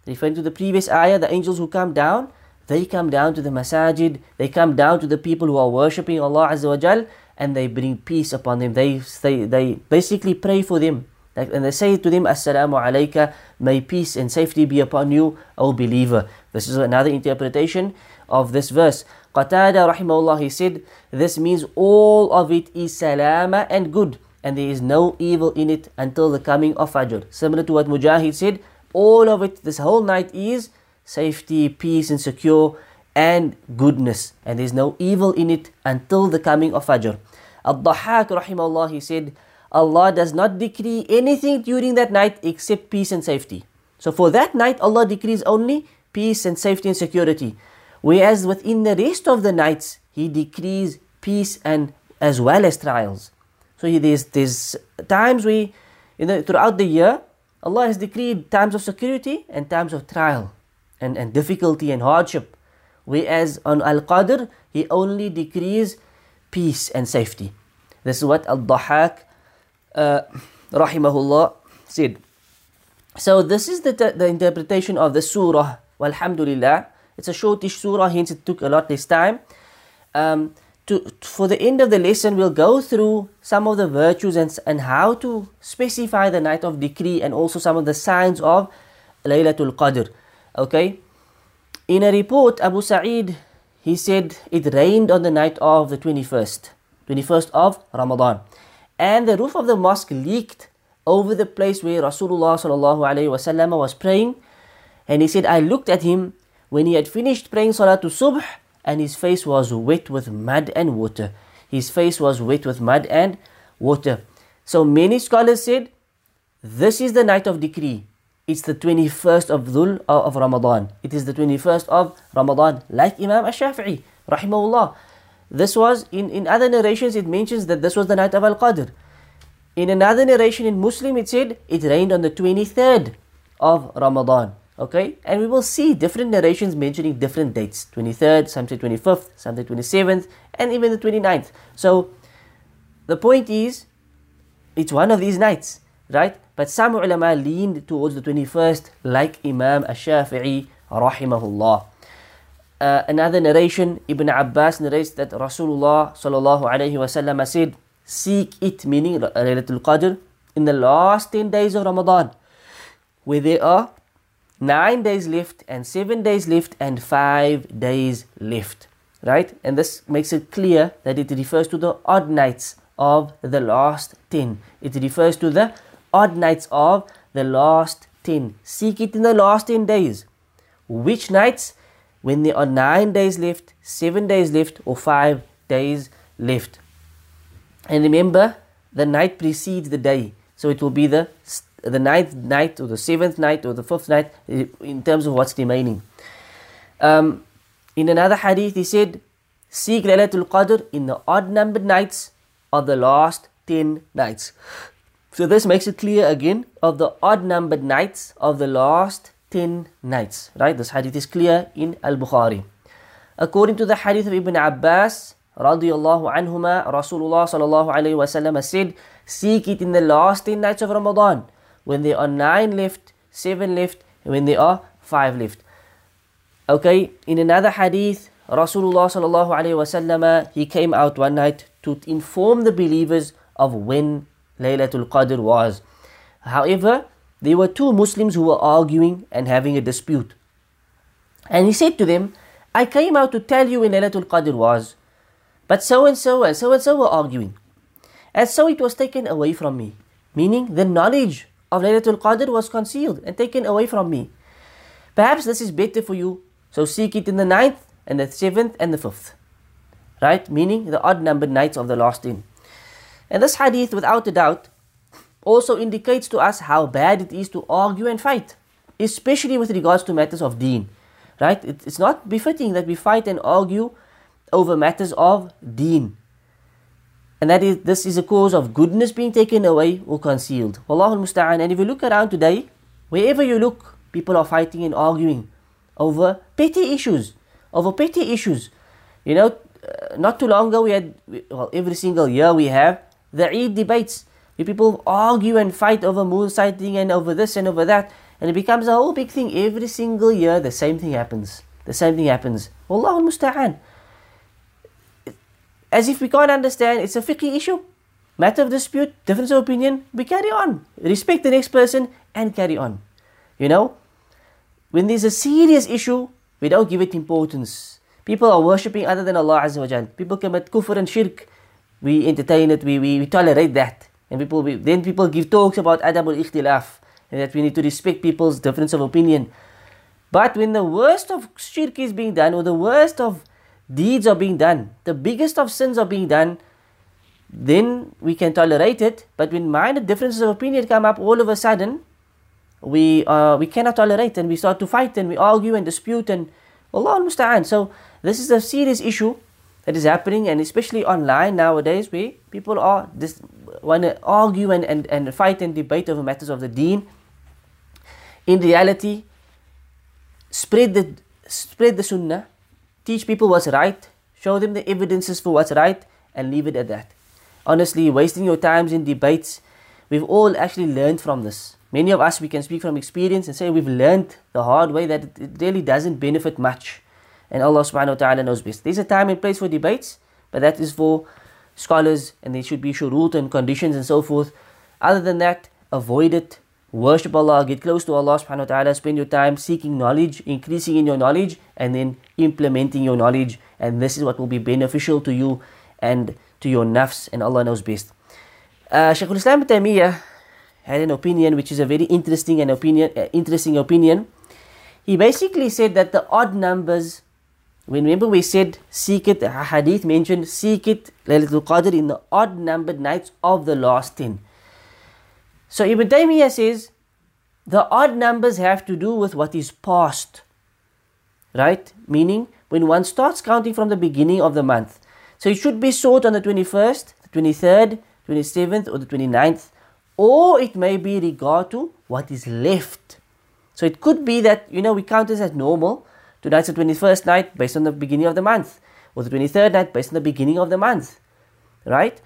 referring to the previous ayah, the angels who come down, they come down to the masajid, they come down to the people who are worshipping Allah Azza wa Jal, and they bring peace upon them. They, they, they basically pray for them. And they say to them, Assalamu alayka, may peace and safety be upon you, O believer. This is another interpretation of this verse. Qatada rahimahullah, he said, this means all of it is salama and good, and there is no evil in it until the coming of Fajr. Similar to what Mujahid said, all of it, this whole night is safety, peace, and secure, and goodness, and there's no evil in it until the coming of Fajr. Al-Dahhak rahimahullah, he said, Allah does not decree anything during that night except peace and safety. So for that night, Allah decrees only peace and safety and security. Whereas within the rest of the nights, He decrees peace and as well as trials. So there's, there's times we, you know, throughout the year, Allah has decreed times of security and times of trial and, and difficulty and hardship. Whereas on Al Qadr, He only decrees peace and safety. This is what Al Dahak, uh, rahimahullah, said. So this is the, the interpretation of the surah. Walhamdulillah. It's a shortish surah, hence it took a lot less time. Um, to, for the end of the lesson, we'll go through some of the virtues and, and how to specify the night of decree and also some of the signs of Laylatul Qadr. Okay? In a report, Abu Sa'id, he said it rained on the night of the 21st, 21st of Ramadan. And the roof of the mosque leaked over the place where Rasulullah was praying. And he said, I looked at him when he had finished praying Salatul Subh and his face was wet with mud and water. His face was wet with mud and water. So many scholars said, this is the night of decree. It's the 21st of Dhul uh, of Ramadan. It is the 21st of Ramadan, like Imam Ash-Shafi'i, rahimahullah. This was, in, in other narrations, it mentions that this was the night of Al-Qadr. In another narration in Muslim, it said it rained on the 23rd of Ramadan. Okay, and we will see different narrations mentioning different dates 23rd, some say 25th, some say 27th, and even the 29th. So the point is, it's one of these nights, right? But some ulama leaned towards the 21st, like Imam Ash-Shafi'i, rahimahullah. Uh, another narration, Ibn Abbas narrates that Rasulullah sallallahu alayhi wasallam said, seek it, meaning Laylatul Qadr, in the last 10 days of Ramadan, where there are 9 days left and 7 days left and 5 days left. Right? And this makes it clear that it refers to the odd nights of the last 10. It refers to the odd nights of the last 10. Seek it in the last 10 days. Which nights? When there are 9 days left, 7 days left, or 5 days left. And remember, the night precedes the day. So it will be the, the ninth night or the seventh night or the fifth night eh, in terms of what's remaining. Um, in another hadith, he said, Seek Laylatul Qadr in the odd numbered nights of the last 10 nights. So this makes it clear again of the odd numbered nights of the last 10 nights. Right? This hadith is clear in Al Bukhari. According to the hadith of Ibn Abbas, radiallahu anhuma, Rasulullah sallallahu alayhi wasallam said, seek it in the last 10 nights of Ramadan, when there are 9 left, 7 left, and when there are 5 left. Okay, in another hadith, Rasulullah sallallahu alayhi wasallam, he came out one night to inform the believers of when Laylatul Qadr was. However, there were two Muslims who were arguing and having a dispute. And he said to them, I came out to tell you when Laylatul Qadr was. But so and so and so and so were arguing. And so it was taken away from me. Meaning the knowledge of Laylatul Qadr was concealed and taken away from me. Perhaps this is better for you. So seek it in the ninth and the seventh and the fifth. Right? Meaning the odd numbered nights of the last in. And this hadith, without a doubt, also indicates to us how bad it is to argue and fight, especially with regards to matters of deen. Right? It's not befitting that we fight and argue over matters of deen. And that is this is a cause of goodness being taken away or concealed. Wallahu musta'an. And if you look around today, wherever you look, people are fighting and arguing over petty issues. Over petty issues. You know, uh, not too long ago we had, well, every single year we have the Eid debates. People argue and fight over moon sighting and over this and over that. And it becomes a whole big thing. Every single year the same thing happens. The same thing happens. Wallahu musta'an as if we can't understand it's a fiqh issue. Matter of dispute, difference of opinion, we carry on. Respect the next person and carry on. You know, when there's a serious issue, we don't give it importance People are worshipping other than Allah Azza wa. People commit kufr and shirk. We entertain it, we, we, we tolerate that. And people we, then people give talks about adab al-ikhtilaf, and that we need to respect people's difference of opinion. But when the worst of shirk is being done, or the worst of deeds are being done, the biggest of sins are being done, then we can tolerate it. But when minor differences of opinion come up all of a sudden, we uh, we cannot tolerate and we start to fight and we argue and dispute and Allah musta'an. So this is a serious issue that is happening and especially online nowadays where people are this want to argue and, and, and fight and debate over matters of the deen. In reality, spread the spread the sunnah, teach people what's right, show them the evidences for what's right, and leave it at that. Honestly, wasting your times in debates, we've all actually learned from this. Many of us we can speak from experience and say we've learned the hard way that it really doesn't benefit much. And Allah subhanahu wa ta'ala knows best. There's a time and place for debates, but that is for scholars and there should be shurut and conditions and so forth. Other than that, avoid it. Worship Allah, get close to Allah subhanahu wa ta'ala, spend your time seeking knowledge, increasing in your knowledge, and then implementing your knowledge. And this is what will be beneficial to you and to your nafs, and Allah knows best. Uh, Shaykh al-Islam Taymiyyah had an opinion which is a very interesting and opinion, uh, interesting opinion. He basically said that the odd numbers remember we said seek it, hadith mentioned seek it Laylatul Qadr in the odd numbered nights of the last 10. So Ibn Taymiyyah says the odd numbers have to do with what is past. Right? Meaning when one starts counting from the beginning of the month. So it should be sought on the 21st, the 23rd, 27th, or the 29th, or it may be regard to what is left. So it could be that, you know, we count this as normal, Tonight's the 21st night based on the beginning of the month, or the 23rd night based on the beginning of the month, right?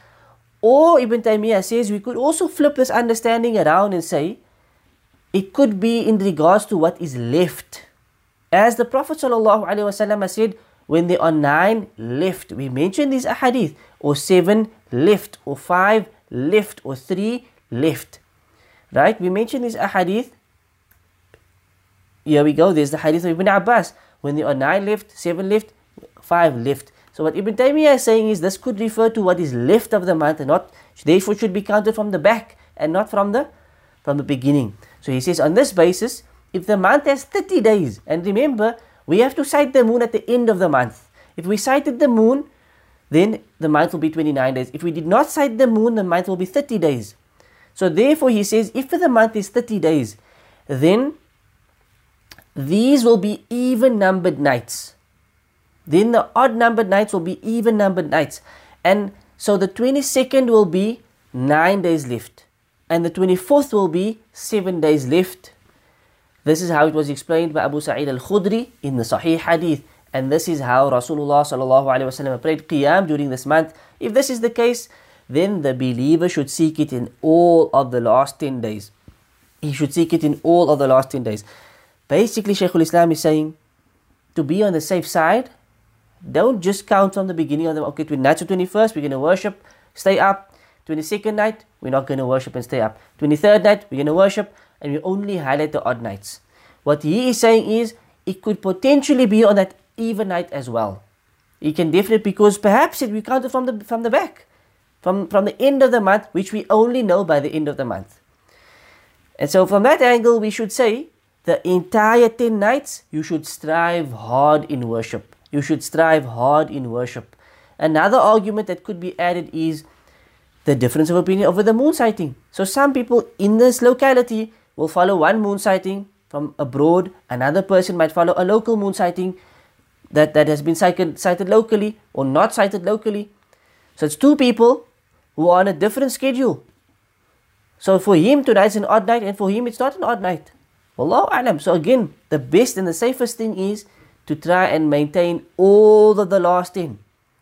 Or Ibn Taymiyyah says we could also flip this understanding around and say it could be in regards to what is left. As the Prophet ﷺ said, when there are nine left, we mentioned these ahadith, or seven left, or five left, or three left. Right? We mentioned these ahadith here we go. There's the hadith of Ibn Abbas. When there are nine left, seven left, five left. So what Ibn Taymiyyah is saying is this could refer to what is left of the month and not therefore should be counted from the back and not from the from the beginning. So he says on this basis, if the month has 30 days, and remember, we have to sight the moon at the end of the month. If we sighted the moon, then the month will be 29 days. If we did not sight the moon, the month will be 30 days. So therefore he says if the month is 30 days, then these will be even numbered nights. Then the odd numbered nights will be even numbered nights. And so the 22nd will be 9 days left. And the 24th will be 7 days left. This is how it was explained by Abu Sa'id al-Khudri in the Sahih Hadith. And this is how Rasulullah sallallahu prayed Qiyam during this month. If this is the case, then the believer should seek it in all of the last 10 days. He should seek it in all of the last 10 days. Basically, Shaykhul Islam is saying to be on the safe side, don't just count from the beginning of the okay, nights of 21st, we're going to worship, stay up. 22nd night, we're not going to worship and stay up. 23rd night, we're going to worship, and we only highlight the odd nights. What he is saying is it could potentially be on that even night as well. It can definitely because perhaps it we counted from the from the back, from from the end of the month, which we only know by the end of the month. And so from that angle, we should say the entire 10 nights, you should strive hard in worship. You should strive hard in worship. Another argument that could be added is the difference of opinion over the moon sighting. So, some people in this locality will follow one moon sighting from abroad, another person might follow a local moon sighting that, that has been sighted locally or not sighted locally. So, it's two people who are on a different schedule. So, for him, tonight's an odd night, and for him, it's not an odd night. Wallahu alam. So again, the best and the safest thing is to try and maintain all of the last in,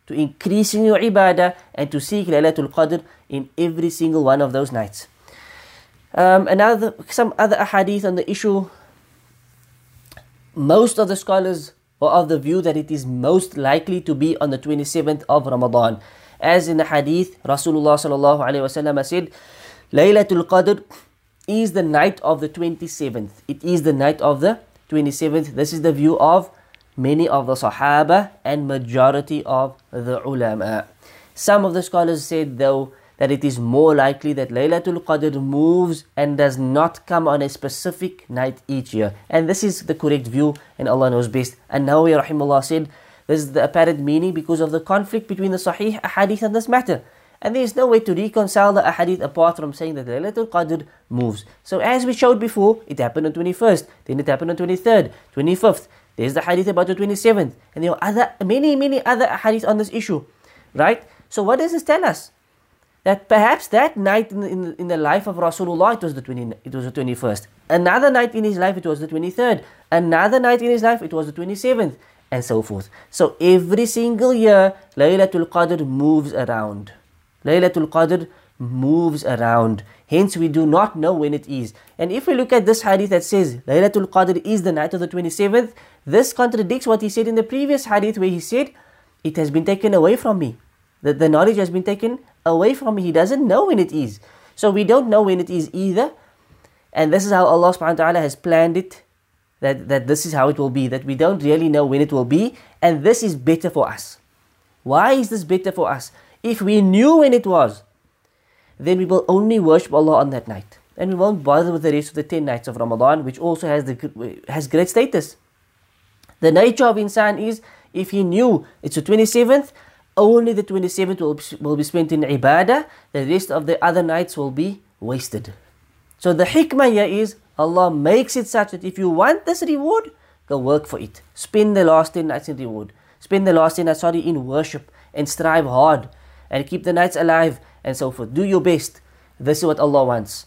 to increase in your ibadah and to seek Laylatul Qadr in every single one of those nights. Um, another, some other ahadith on the issue. Most of the scholars are of the view that it is most likely to be on the 27th of Ramadan. As in the hadith, Rasulullah sallallahu alaihi wasallam said, Laylatul Qadr is the night of the 27th. It is the night of the 27th. This is the view of many of the Sahaba and majority of the ulama. Some of the scholars said though that it is more likely that Laylatul Qadr moves and does not come on a specific night each year. And this is the correct view and Allah knows best. And Nawawi rahimahullah said this is the apparent meaning because of the conflict between the Sahih hadith and this matter. And there is no way to reconcile the ahadith apart from saying that Laylatul Qadr moves. So as we showed before, it happened on 21st, then it happened on 23rd, 25th. There's the hadith about the 27th. And there are other, many, many other hadith on this issue. Right? So what does this tell us? That perhaps that night in in, in the life of Rasulullah, it was, the 20, it was the 21st. Another night in his life, it was the 23rd. Another night in his life, it was the 27th. And so forth. So every single year, Laylatul Qadr moves around. Laylatul Qadr moves around. Hence, we do not know when it is. And if we look at this hadith that says Laylatul Qadr is the night of the 27th, this contradicts what he said in the previous hadith where he said, It has been taken away from me. That the knowledge has been taken away from me. He doesn't know when it is. So we don't know when it is either. And this is how Allah subhanahu wa ta'ala has planned it. That, that this is how it will be. That we don't really know when it will be. And this is better for us. Why is this better for us? If we knew when it was, then we will only worship Allah on that night. And we won't bother with the rest of the 10 nights of Ramadan, which also has, the, has great status. The nature of insan is if he knew it's the 27th, only the 27th will, will be spent in ibadah, the rest of the other nights will be wasted. So the hikmah here is Allah makes it such that if you want this reward, go work for it. Spend the last 10 nights in reward. Spend the last 10 nights, sorry, in worship and strive hard and keep the nights alive and so forth. Do your best. This is what Allah wants.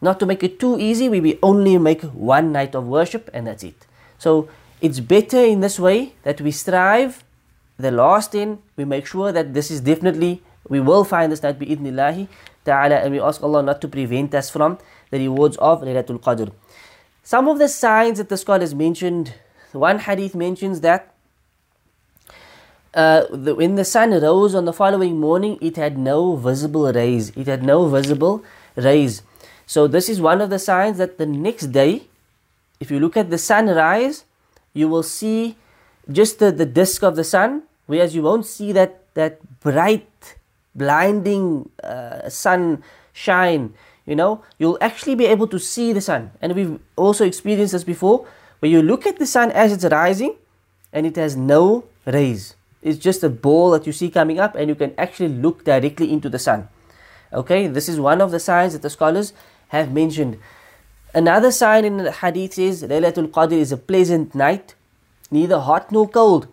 Not to make it too easy, we only make one night of worship and that's it. So it's better in this way that we strive the last in, we make sure that this is definitely, we will find this night bi'idnillahi ta'ala and we ask Allah not to prevent us from the rewards of Laylatul Qadr. Some of the signs that the scholars mentioned, one hadith mentions that uh, the, when the sun rose on the following morning, it had no visible rays. It had no visible rays. So this is one of the signs that the next day, if you look at the sunrise, you will see just the, the disk of the sun, whereas you won't see that, that bright, blinding uh, sun shine. You know, you'll actually be able to see the sun. And we've also experienced this before, where you look at the sun as it's rising and it has no rays. It's just a ball that you see coming up and you can actually look directly into the sun. Okay, this is one of the signs that the scholars have mentioned. Another sign in the hadith is Laylatul Qadr is a pleasant night, neither hot nor cold.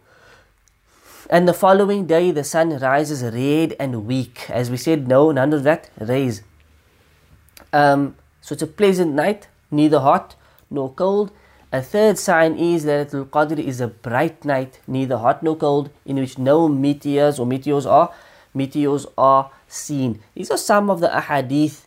And the following day the sun rises red and weak. As we said, no, none of that rays. Um, so it's a pleasant night, neither hot nor cold. A third sign is that Laylatul Qadr is a bright night, neither hot nor cold, in which no meteors or meteors are meteors are seen. These are some of the ahadith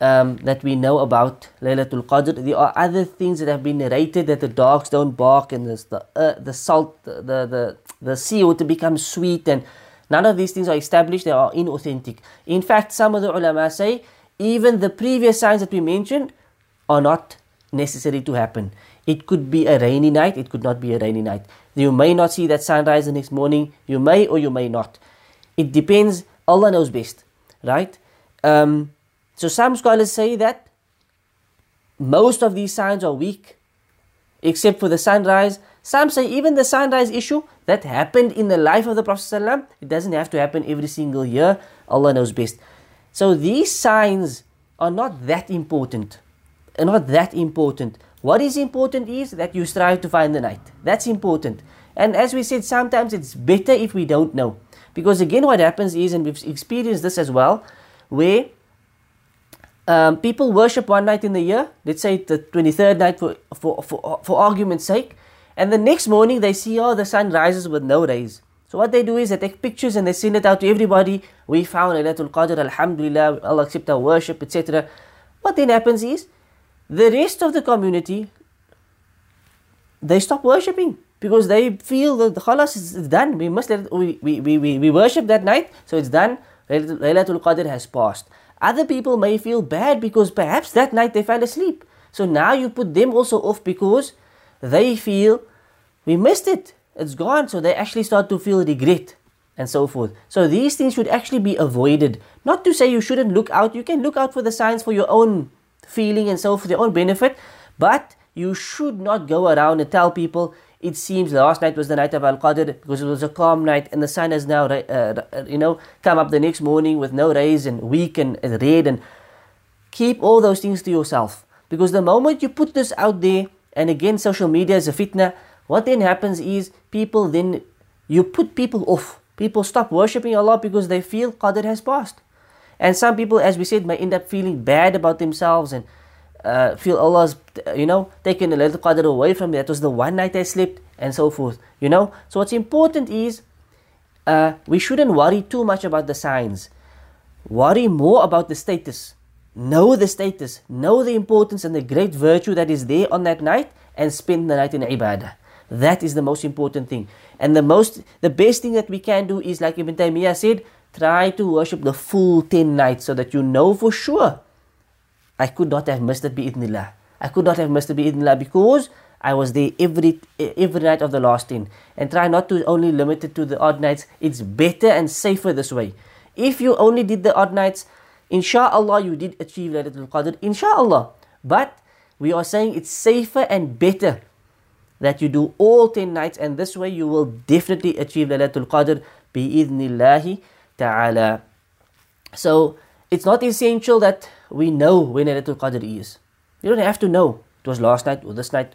um, that we know about Laylatul Qadr. There are other things that have been narrated that the dogs don't bark and the uh, the salt, the, the the sea water becomes sweet, and none of these things are established. They are inauthentic. In fact, some of the ulama say even the previous signs that we mentioned are not necessary to happen. It could be a rainy night, it could not be a rainy night. You may not see that sunrise the next morning, you may or you may not. It depends, Allah knows best, right? Um, so some scholars say that most of these signs are weak, except for the sunrise. Some say even the sunrise issue that happened in the life of the Prophet, it doesn't have to happen every single year. Allah knows best. So these signs are not that important. Are Not that important. What is important is that you strive to find the night. That's important. And as we said, sometimes it's better if we don't know. Because again, what happens is, and we've experienced this as well, where um, people worship one night in the year, let's say the 23rd night for, for, for, for argument's sake, and the next morning they see, oh, the sun rises with no rays. So what they do is they take pictures and they send it out to everybody. We found Laylatul Qadr, Alhamdulillah, Allah accept our worship, etc. What then happens is, the rest of the community, they stop worshipping because they feel that the khalas is done. We must let we, we, we, we worship that night, so it's done. Laylatul Qadr has passed. Other people may feel bad because perhaps that night they fell asleep. So now you put them also off because they feel we missed it. It's gone. So they actually start to feel regret and so forth. So these things should actually be avoided. Not to say you shouldn't look out. You can look out for the signs for your own feeling and so for their own benefit. But you should not go around and tell people it seems last night was the night of Al Qadr because it was a calm night and the sun has now, uh, uh, you know, come up the next morning with no rays and weak and, red. And keep all those things to yourself because the moment you put this out there, and again, social media is a fitna, what then happens is people then, you put people off. People stop worshipping Allah because they feel Qadr has passed. And some people, as we said, may end up feeling bad about themselves and uh, feel Allah's, you know, taken Laylatul Qadr away from me. That was the one night I slept and so forth, you know. So what's important is uh, we shouldn't worry too much about the signs. Worry more about the status. Know the status, know the importance and the great virtue that is there on that night and spend the night in ibadah. That is the most important thing. And the most, the best thing that we can do is like Ibn Taymiyyah said, try to worship the full 10 nights so that you know for sure I could not have missed it bi'idnillah. I could not have missed it bi'idnillah because I was there every every night of the last 10. And try not to only limit it to the odd nights. It's better and safer this way. If you only did the odd nights, inshallah you did achieve Laylatul Qadr, inshallah. But we are saying it's safer and better that you do all 10 nights and this way you will definitely achieve Laylatul Qadr bi'idnillahi ta'ala. So it's not essential that we know when Laylatul Qadr is. You don't have to know. It was last night or this night.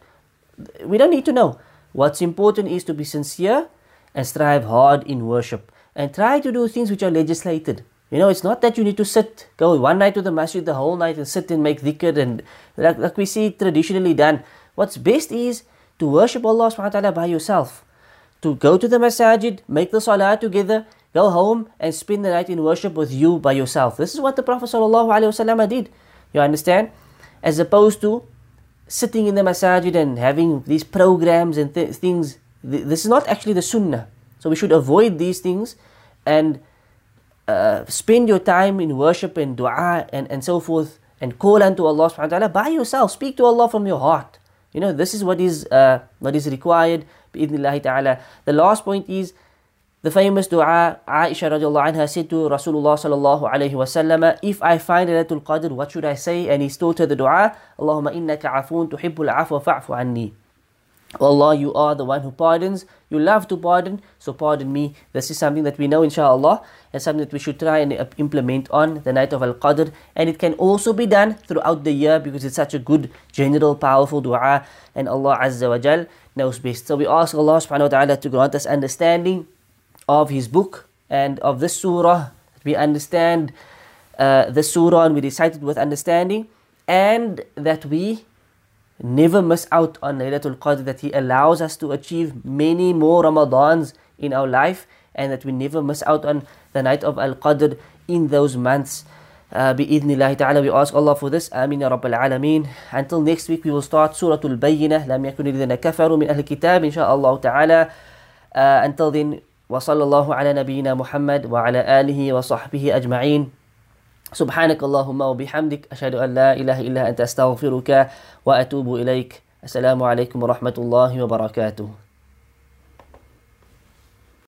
We don't need to know. What's important is to be sincere and strive hard in worship and try to do things which are legislated. You know, it's not that you need to sit, go one night to the masjid the whole night and sit and make dhikr and like, like we see traditionally done. What's best is to worship Allah subhanahu wa ta'ala by yourself. To go to the masajid, make the salah together, Go home and spend the night in worship with you by yourself. This is what the Prophet ﷺ did. You understand? As opposed to sitting in the masajid and having these programs and th- things. This is not actually the sunnah. So we should avoid these things and uh, spend your time in worship and dua and, and so forth and call unto Allah subhanahu wa ta'ala by yourself. Speak to Allah from your heart. You know, this is what is uh, what is required. The last point is the famous dua Aisha radiallahu anha said to Rasulullah sallallahu alayhi wasallam, If I find Laylatul Qadr, what should I say? And he her the dua, Allahumma innaka afun tuhibbul afwa fa'fu anni. Allah, you are the one who pardons. You love to pardon, so pardon me. This is something that we know, inshallah, and something that we should try and implement on the night of Al Qadr. And it can also be done throughout the year because it's such a good, general, powerful dua. And Allah Azza wa Jal knows best. So we ask Allah subhanahu wa ta'ala to grant us understanding of his book and of this surah. We understand uh, the surah and we recite it with understanding, and that we never miss out on Laylatul Qadr, that He allows us to achieve many more Ramadans in our life, and that we never miss out on the night of Al Qadr in those months. Uh, بإذن الله تعالى we ask Allah for this آمين يا رب العالمين until next week we will start سورة البينة لم يكن الذين كفروا من أهل الكتاب إن شاء الله تعالى uh, until then وصلى الله على نبينا محمد وعلى آله وصحبه أجمعين. سبحانك اللهم وبحمدك أشهد أن لا إله إلا أنت أستغفرك وأتوب إليك. السلام عليكم ورحمة الله وبركاته.